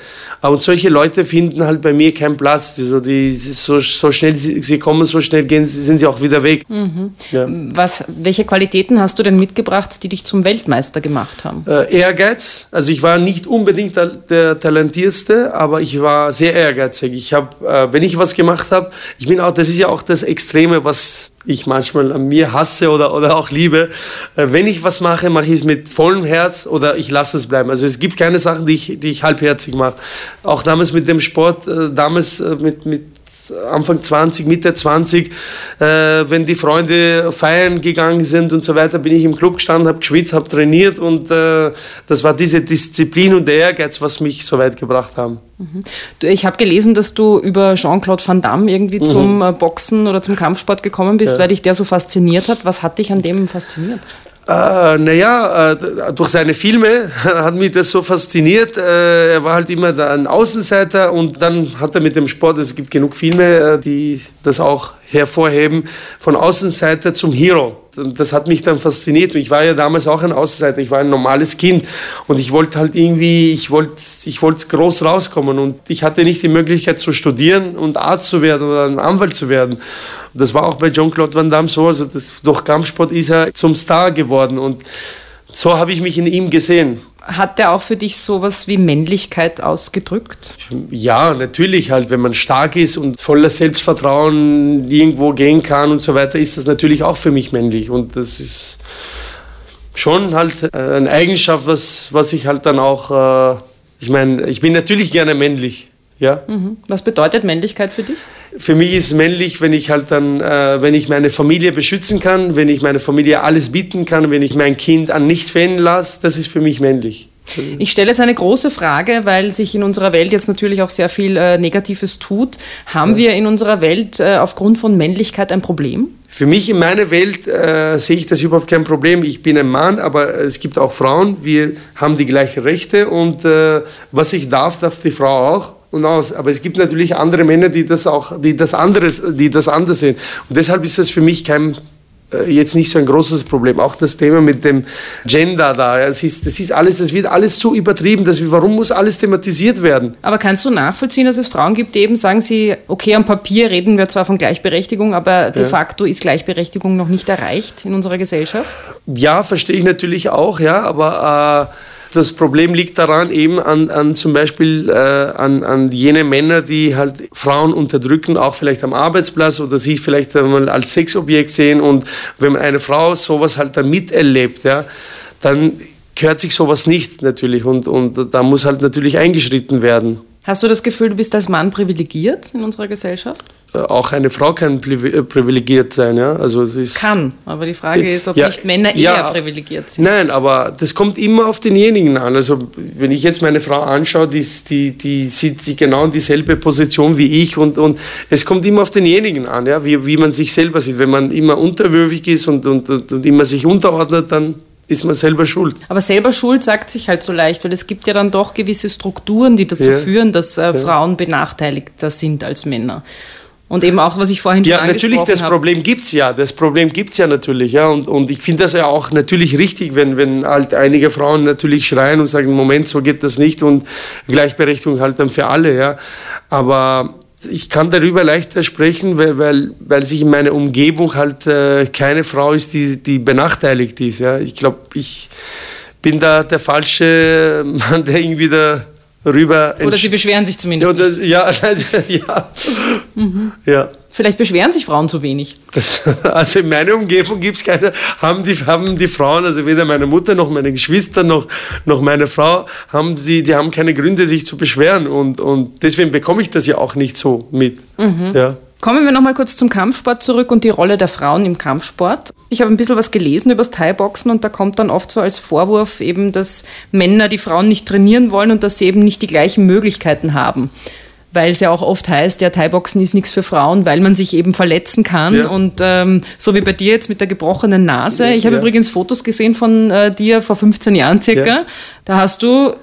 Aber solche Leute finden halt bei mir keinen Platz. Also die, so, so schnell sie, sie kommen, so schnell gehen, sind sie auch wieder weg. Mhm. Ja. Was, welche Qualitäten hast du denn mitgebracht, die dich zum Weltmeister gemacht haben? Äh, Ehrgeiz. Also ich war nicht unbedingt der, der talentierste, aber ich war sehr ehrgeizig. Ich habe, äh, wenn ich was gemacht habe, ich bin auch, das ist ja auch das Extreme, was ich manchmal an mir hasse oder, oder auch liebe. Äh, wenn ich was mache, mache ich es mit vollem Herz oder ich lasse es bleiben. Also es gibt keine Sachen, die ich, die ich halbherzig mache. Auch damals mit dem Sport, äh, damals äh, mit, mit Anfang 20, Mitte 20, äh, wenn die Freunde feiern gegangen sind und so weiter, bin ich im Club gestanden, habe geschwitzt, habe trainiert und äh, das war diese Disziplin und der Ehrgeiz, was mich so weit gebracht haben. Mhm. Ich habe gelesen, dass du über Jean-Claude Van Damme irgendwie mhm. zum äh, Boxen oder zum Kampfsport gekommen bist, ja. weil dich der so fasziniert hat. Was hat dich an dem fasziniert? Äh, naja, äh, durch seine Filme hat mich das so fasziniert. Äh, er war halt immer ein Außenseiter und dann hat er mit dem Sport, es gibt genug Filme, äh, die das auch hervorheben, von Außenseiter zum Hero. Das hat mich dann fasziniert. Ich war ja damals auch ein Außenseiter. Ich war ein normales Kind und ich wollte halt irgendwie, ich wollte, ich wollte groß rauskommen und ich hatte nicht die Möglichkeit zu studieren und Arzt zu werden oder ein Anwalt zu werden. Das war auch bei Jean-Claude Van Damme so. Also das, durch Kampfsport ist er zum Star geworden und so habe ich mich in ihm gesehen. Hat der auch für dich sowas wie Männlichkeit ausgedrückt? Ja, natürlich halt, wenn man stark ist und voller Selbstvertrauen irgendwo gehen kann und so weiter, ist das natürlich auch für mich männlich. Und das ist schon halt eine Eigenschaft, was, was ich halt dann auch, äh, ich meine, ich bin natürlich gerne männlich. Ja. Mhm. Was bedeutet Männlichkeit für dich? Für mich ist männlich, wenn ich halt dann, äh, wenn ich meine Familie beschützen kann, wenn ich meiner Familie alles bieten kann, wenn ich mein Kind an nichts wenden lasse, das ist für mich männlich. Ich stelle jetzt eine große Frage, weil sich in unserer Welt jetzt natürlich auch sehr viel äh, Negatives tut. Haben ja. wir in unserer Welt äh, aufgrund von Männlichkeit ein Problem? Für mich in meiner Welt äh, sehe ich das überhaupt kein Problem. Ich bin ein Mann, aber es gibt auch Frauen. Wir haben die gleichen Rechte und äh, was ich darf, darf die Frau auch und aus. Aber es gibt natürlich andere Männer, die das auch, die das anderes, die das anders sehen. Und deshalb ist das für mich kein äh, jetzt nicht so ein großes Problem. Auch das Thema mit dem Gender da, das ist, das ist alles, das wird alles zu übertrieben. Das, warum muss alles thematisiert werden? Aber kannst du nachvollziehen, dass es Frauen gibt, die eben sagen, sie, okay, am Papier reden wir zwar von Gleichberechtigung, aber de ja. facto ist Gleichberechtigung noch nicht erreicht in unserer Gesellschaft? Ja, verstehe ich natürlich auch, ja, aber äh, das Problem liegt daran eben an, an zum Beispiel äh, an, an jene Männer, die halt Frauen unterdrücken, auch vielleicht am Arbeitsplatz oder sich vielleicht einmal als Sexobjekt sehen. Und wenn eine Frau sowas halt dann miterlebt, ja, dann gehört sich sowas nicht natürlich und, und da muss halt natürlich eingeschritten werden. Hast du das Gefühl, du bist als Mann privilegiert in unserer Gesellschaft? Äh, auch eine Frau kann äh, privilegiert sein. Ja? Also es ist, kann, aber die Frage ist, ob ja, nicht Männer eher ja, privilegiert sind. Nein, aber das kommt immer auf denjenigen an. Also wenn ich jetzt meine Frau anschaue, die, die, die sieht sie genau in dieselbe Position wie ich und, und es kommt immer auf denjenigen an, ja? wie, wie man sich selber sieht. Wenn man immer unterwürfig ist und, und, und immer sich unterordnet, dann ist man selber schuld. Aber selber schuld sagt sich halt so leicht, weil es gibt ja dann doch gewisse Strukturen, die dazu ja. führen, dass äh, Frauen benachteiligter sind als Männer. Und eben auch, was ich vorhin schon ja, angesprochen habe. Ja, natürlich, das Problem gibt es ja. Das Problem gibt es ja natürlich. Ja. Und, und ich finde das ja auch natürlich richtig, wenn, wenn halt einige Frauen natürlich schreien und sagen, Moment, so geht das nicht und Gleichberechtigung halt dann für alle. Ja. Aber ich kann darüber leichter sprechen, weil, weil, weil sich in meiner Umgebung halt äh, keine Frau ist, die, die benachteiligt ist. Ja. Ich glaube, ich bin da der falsche Mann, der irgendwie da rüber. Oder sie beschweren sich zumindest. Ja, das, ja, also, ja. Mhm. ja. Vielleicht beschweren sich Frauen zu wenig. Das, also in meiner Umgebung gibt es keine, haben die, haben die Frauen, also weder meine Mutter noch meine Geschwister noch, noch meine Frau, haben sie, die haben keine Gründe, sich zu beschweren. Und, und deswegen bekomme ich das ja auch nicht so mit. Mhm. Ja. Kommen wir nochmal kurz zum Kampfsport zurück und die Rolle der Frauen im Kampfsport. Ich habe ein bisschen was gelesen über das Thai-Boxen und da kommt dann oft so als Vorwurf eben, dass Männer die Frauen nicht trainieren wollen und dass sie eben nicht die gleichen Möglichkeiten haben. Weil es ja auch oft heißt, ja, Thai-Boxen ist nichts für Frauen, weil man sich eben verletzen kann. Ja. Und ähm, so wie bei dir jetzt mit der gebrochenen Nase. Ich habe Ja. übrigens Fotos gesehen von äh, dir vor 15 Jahren circa. Ja. Da hast du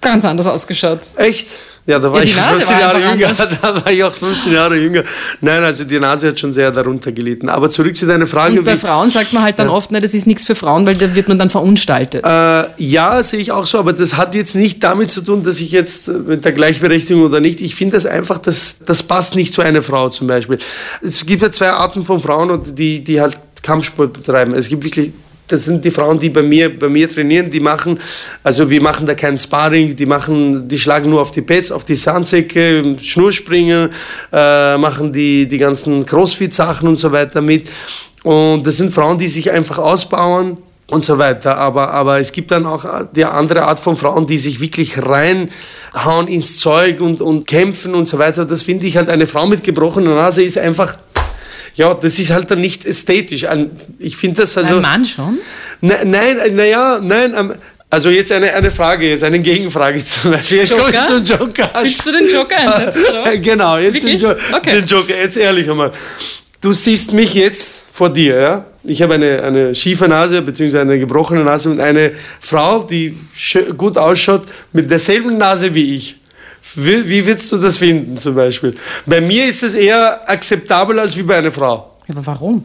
ganz anders ausgeschaut. Echt? Ja, da war Ja, ich Nase 15 war Jahre jünger. anders. Da war ich auch 15 Jahre jünger. Nein, also die Nase hat schon sehr darunter gelitten. Aber zurück zu deiner Frage. Und bei Frauen sagt man halt dann oft, ne, das ist nichts für Frauen, weil da wird man dann verunstaltet. Äh, ja, sehe ich auch so, aber das hat jetzt nicht damit zu tun, dass ich jetzt mit der Gleichberechtigung oder nicht. Ich finde das einfach, das, das passt nicht zu einer Frau zum Beispiel. Es gibt ja zwei Arten von Frauen, die, die halt Kampfsport betreiben. Es gibt wirklich, das sind die Frauen, die bei mir, bei mir trainieren, die machen, also wir machen da keinen Sparring, die machen, die schlagen nur auf die Pads, auf die Sandsäcke, Schnurspringen, äh, machen die, die ganzen Crossfit-Sachen und so weiter mit. Und das sind Frauen, die sich einfach ausbauen und so weiter. Aber, aber es gibt dann auch die andere Art von Frauen, die sich wirklich reinhauen ins Zeug und, und kämpfen und so weiter. Das finde ich halt, eine Frau mit gebrochener Nase ist einfach, ja, das ist halt dann nicht ästhetisch. Ich finde das also... Ein Mann schon? Ne- Nein, naja, nein. Also jetzt eine, eine Frage, jetzt eine Gegenfrage zum Beispiel. Jetzt Joker? zum Joker. Willst du den Joker einsetzen, genau, jetzt den, jo Okay. den Joker. Jetzt ehrlich einmal. Du siehst mich jetzt vor dir, ja? Ich habe eine, eine schiefe Nase, beziehungsweise eine gebrochene Nase und eine Frau, die gut ausschaut, mit derselben Nase wie ich. Wie, wie würdest du das finden, zum Beispiel? Bei mir ist es eher akzeptabel als wie bei einer Frau. Aber warum?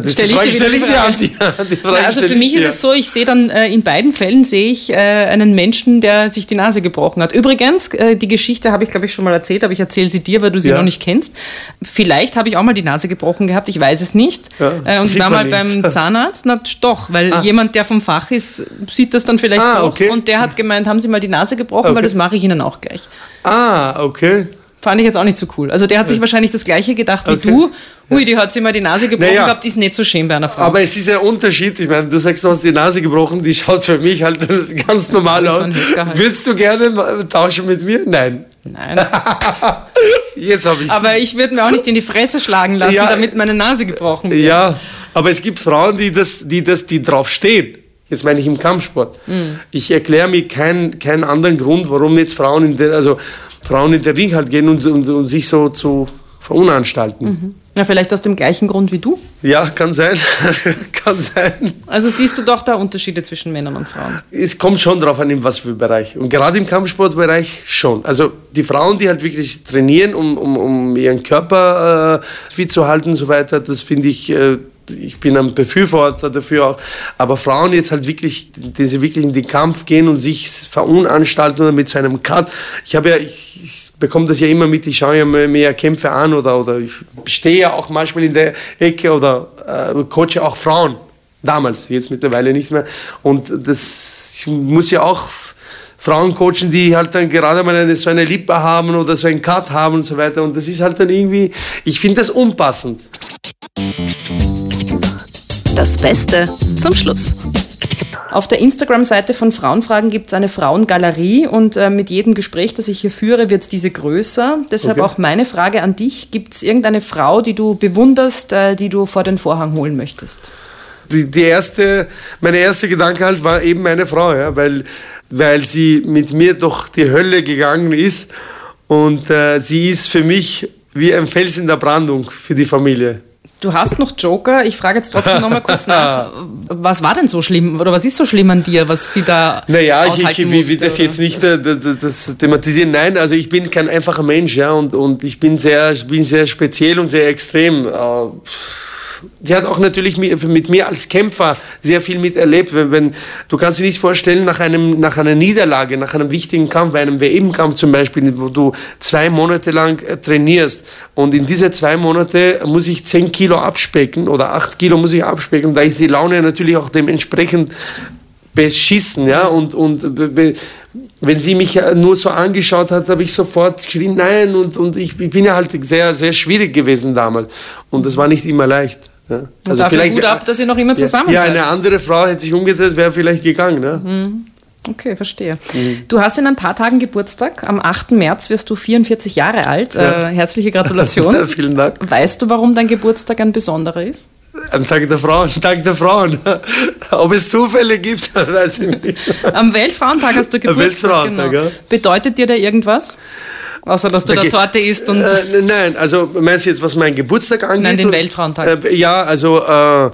Das Stell die ich stelle ich dir an. die Die, Frage Ja, also stelle für mich ich ist es so, ich sehe dann äh, in beiden Fällen sehe ich äh, einen Menschen, der sich die Nase gebrochen hat. Übrigens, äh, die Geschichte habe ich glaube ich schon mal erzählt, aber ich erzähle sie dir, weil du sie Ja. noch nicht kennst. Vielleicht habe ich auch mal die Nase gebrochen gehabt, ich weiß es nicht. Ja, äh, und ich war mal man nicht. beim Zahnarzt, na doch, weil jemand, der vom Fach ist, sieht das dann vielleicht Ah, auch. okay. Und der hat gemeint, haben Sie mal die Nase gebrochen, Okay. weil das mache ich Ihnen auch gleich. Ah, okay. Fand ich jetzt auch nicht so cool. Also der hat sich wahrscheinlich das gleiche gedacht wie Okay. du. Ui, die hat sich mal die Nase gebrochen Naja. gehabt, ist nicht so schön bei einer Frau. Aber es ist ein Unterschied. Ich meine, du sagst, du hast die Nase gebrochen, die schaut für mich halt ganz normal aus. halt. Würdest du gerne tauschen mit mir? Nein. Nein. Jetzt habe ich Aber ich würde mir auch nicht in die Fresse schlagen lassen, Ja. damit meine Nase gebrochen wird. Ja, aber es gibt Frauen, die das, die das, die drauf stehen. Jetzt meine ich im Kampfsport. Mhm. Ich erkläre mir keinen keinen anderen Grund, warum jetzt Frauen in den, also Frauen in den Ring halt gehen und, und, und sich so zu verunanstalten. Ja, vielleicht aus dem gleichen Grund wie du. Ja, kann sein. kann sein. Also siehst du doch da Unterschiede zwischen Männern und Frauen. Es kommt schon drauf an, in was für Bereich. Und gerade im Kampfsportbereich schon. Also die Frauen, die halt wirklich trainieren, um, um, um ihren Körper äh, fit zu halten und so weiter, das finde ich, äh, ich bin ein Befürworter dafür auch. Aber Frauen jetzt halt wirklich, die sie wirklich in den Kampf gehen und sich verunanstalten oder mit so einem Cut. Ich habe ja, ich, ich bekomme das ja immer mit, ich schaue ja mir mehr Kämpfe an oder, oder ich stehe ja auch manchmal in der Ecke oder äh, coache auch Frauen. Damals, jetzt mittlerweile nicht mehr. Und das ich muss ja auch Frauen coachen, die halt dann gerade mal eine, so eine Lippe haben oder so einen Cut haben und so weiter. Und das ist halt dann irgendwie, ich finde das unpassend. Das Beste zum Schluss. Auf der Instagram-Seite von Frauenfragen gibt es eine Frauengalerie und äh, mit jedem Gespräch, das ich hier führe, wird diese größer. Deshalb Okay. auch meine Frage an dich. Gibt es irgendeine Frau, die du bewunderst, äh, die du vor den Vorhang holen möchtest? Die, die erste, meine erste Gedanke halt war eben meine Frau, ja, weil, weil sie mit mir durch die Hölle gegangen ist und äh, sie ist für mich wie ein Fels in der Brandung für die Familie. Du hast noch Joker. Ich frage jetzt trotzdem noch mal kurz nach. Was war denn so schlimm oder was ist so schlimm an dir, was sie da Naja, ich, ich aushalten will, musste, das oder? jetzt nicht äh, das, das thematisieren. Nein, also ich bin kein einfacher Mensch, ja, und, und ich bin sehr, bin sehr speziell und sehr extrem. Äh, Sie hat auch natürlich mit, mir als Kämpfer sehr viel miterlebt. Wenn, wenn, du kannst dir nicht vorstellen, nach, einem, nach einer Niederlage, nach einem wichtigen Kampf, bei einem WM-Kampf zum Beispiel, wo du zwei Monate lang äh, trainierst und in diese zwei Monate muss ich zehn Kilo abspecken oder acht Kilo muss ich abspecken. Da ist die Laune natürlich auch dementsprechend beschissen, ja, und, und wenn sie mich ja nur so angeschaut hat, habe ich sofort geschrien, nein, und, und ich, ich bin ja halt sehr, sehr schwierig gewesen damals und das war nicht immer leicht. Ja. Also dafür Hut ab, dass ihr noch immer zusammen ja, seid. eine andere Frau hätte sich umgedreht, wäre vielleicht gegangen. Ne? Okay, verstehe. Mhm. Du hast in ein paar Tagen Geburtstag. Am 8. März wirst du 44 Jahre alt. Ja. Äh, herzliche Gratulation. Vielen Dank. Weißt du, warum dein Geburtstag ein besonderer ist? Ein Tag der Frauen, Tag der Frauen. Ob es Zufälle gibt, weiß ich nicht. Am Weltfrauentag hast du Geburtstag. Am Weltfrauentag, genau. ja. Bedeutet dir da irgendwas? Außer, dass du da, da Torte isst und. Äh, nein, also meinst du jetzt, was meinen Geburtstag angeht? Nein, den Weltfrauentag. Äh, ja, also äh, da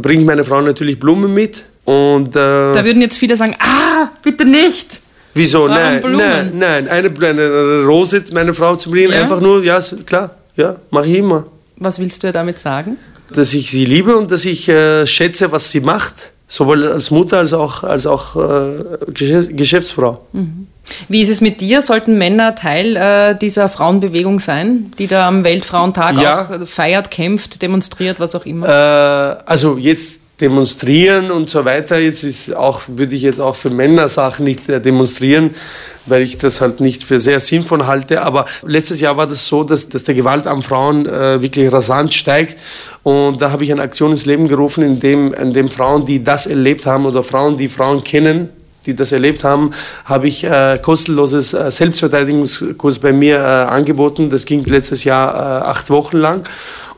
bringt meine Frau natürlich Blumen mit. Und, äh, da würden jetzt viele sagen: Ah, bitte nicht! Wieso? Warum nein, Blumen? nein, nein. Eine, eine Rose, meine Frau zu bringen, ja? einfach nur, ja, klar, ja, mache ich immer. Was willst du ihr damit sagen? Dass ich sie liebe und dass ich äh, schätze, was sie macht, sowohl als Mutter als auch als auch äh, Geschäftsfrau. Mhm. Wie ist es mit dir? Sollten Männer Teil äh, dieser Frauenbewegung sein, die da am Weltfrauentag ja. auch feiert, kämpft, demonstriert, was auch immer? Äh, also jetzt demonstrieren und so weiter. Jetzt ist auch, würde ich jetzt auch für Männer Sachen nicht äh, demonstrieren, weil ich das halt nicht für sehr sinnvoll halte. Aber letztes Jahr war das so, dass, dass der Gewalt an Frauen äh, wirklich rasant steigt. Und da habe ich eine Aktion ins Leben gerufen, in dem, in dem Frauen, die das erlebt haben oder Frauen, die Frauen kennen, die das erlebt haben, habe ich äh, kostenloses äh, Selbstverteidigungskurs bei mir äh, angeboten. Das ging letztes Jahr äh, acht Wochen lang.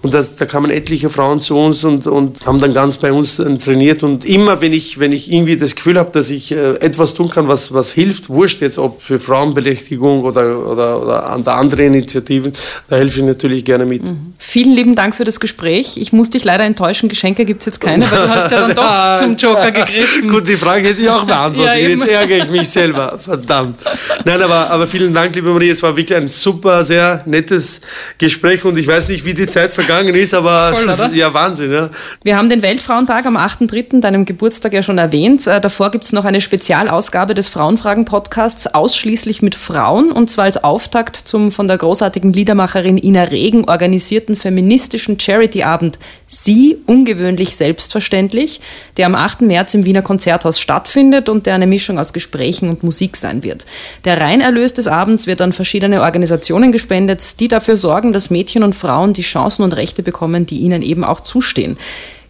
Und das, da kamen etliche Frauen zu uns und, und haben dann ganz bei uns äh, trainiert. Und immer, wenn ich, wenn ich irgendwie das Gefühl habe, dass ich äh, etwas tun kann, was, was hilft, wurscht jetzt, ob für Frauenberechtigung oder, oder, oder an andere Initiativen, da helfe ich natürlich gerne mit. Mhm. Vielen lieben Dank für das Gespräch. Ich muss dich leider enttäuschen, Geschenke gibt es jetzt keine, weil du hast ja dann doch zum Joker gegriffen. Gut, die Frage hätte ich auch beantwortet. ja, jetzt ärgere ich mich selber. Verdammt. Nein, aber, aber vielen Dank, liebe Marie. Es war wirklich ein super, sehr nettes Gespräch und ich weiß nicht, wie die Zeit vergangen gegangen ist, aber Voll, es ist ja Wahnsinn. Ja. Wir haben den Weltfrauentag am 8.3., deinem Geburtstag ja schon erwähnt. Äh, davor gibt es noch eine Spezialausgabe des Frauenfragen-Podcasts, ausschließlich mit Frauen, und zwar als Auftakt zum von der großartigen Liedermacherin Ina Regen organisierten feministischen Charity-Abend Sie ungewöhnlich selbstverständlich, der am 8. März im Wiener Konzerthaus stattfindet und der eine Mischung aus Gesprächen und Musik sein wird. Der Reinerlös des Abends wird an verschiedene Organisationen gespendet, die dafür sorgen, dass Mädchen und Frauen die Chancen und Rechte bekommen, die ihnen eben auch zustehen.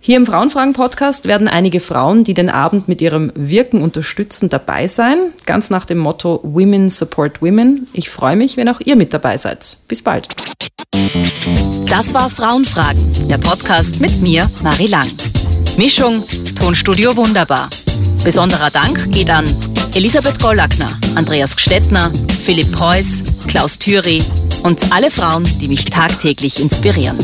Hier im Frauenfragen-Podcast werden einige Frauen, die den Abend mit ihrem Wirken unterstützen, dabei sein. Ganz nach dem Motto Women Support Women. Ich freue mich, wenn auch ihr mit dabei seid. Bis bald. Das war Frauenfragen, der Podcast mit mir, Marie Lang. Mischung, Tonstudio Wunderbar. Besonderer Dank geht an Elisabeth Gollackner, Andreas Gstettner, Philipp Preuß, Klaus Thüry und alle Frauen, die mich tagtäglich inspirieren.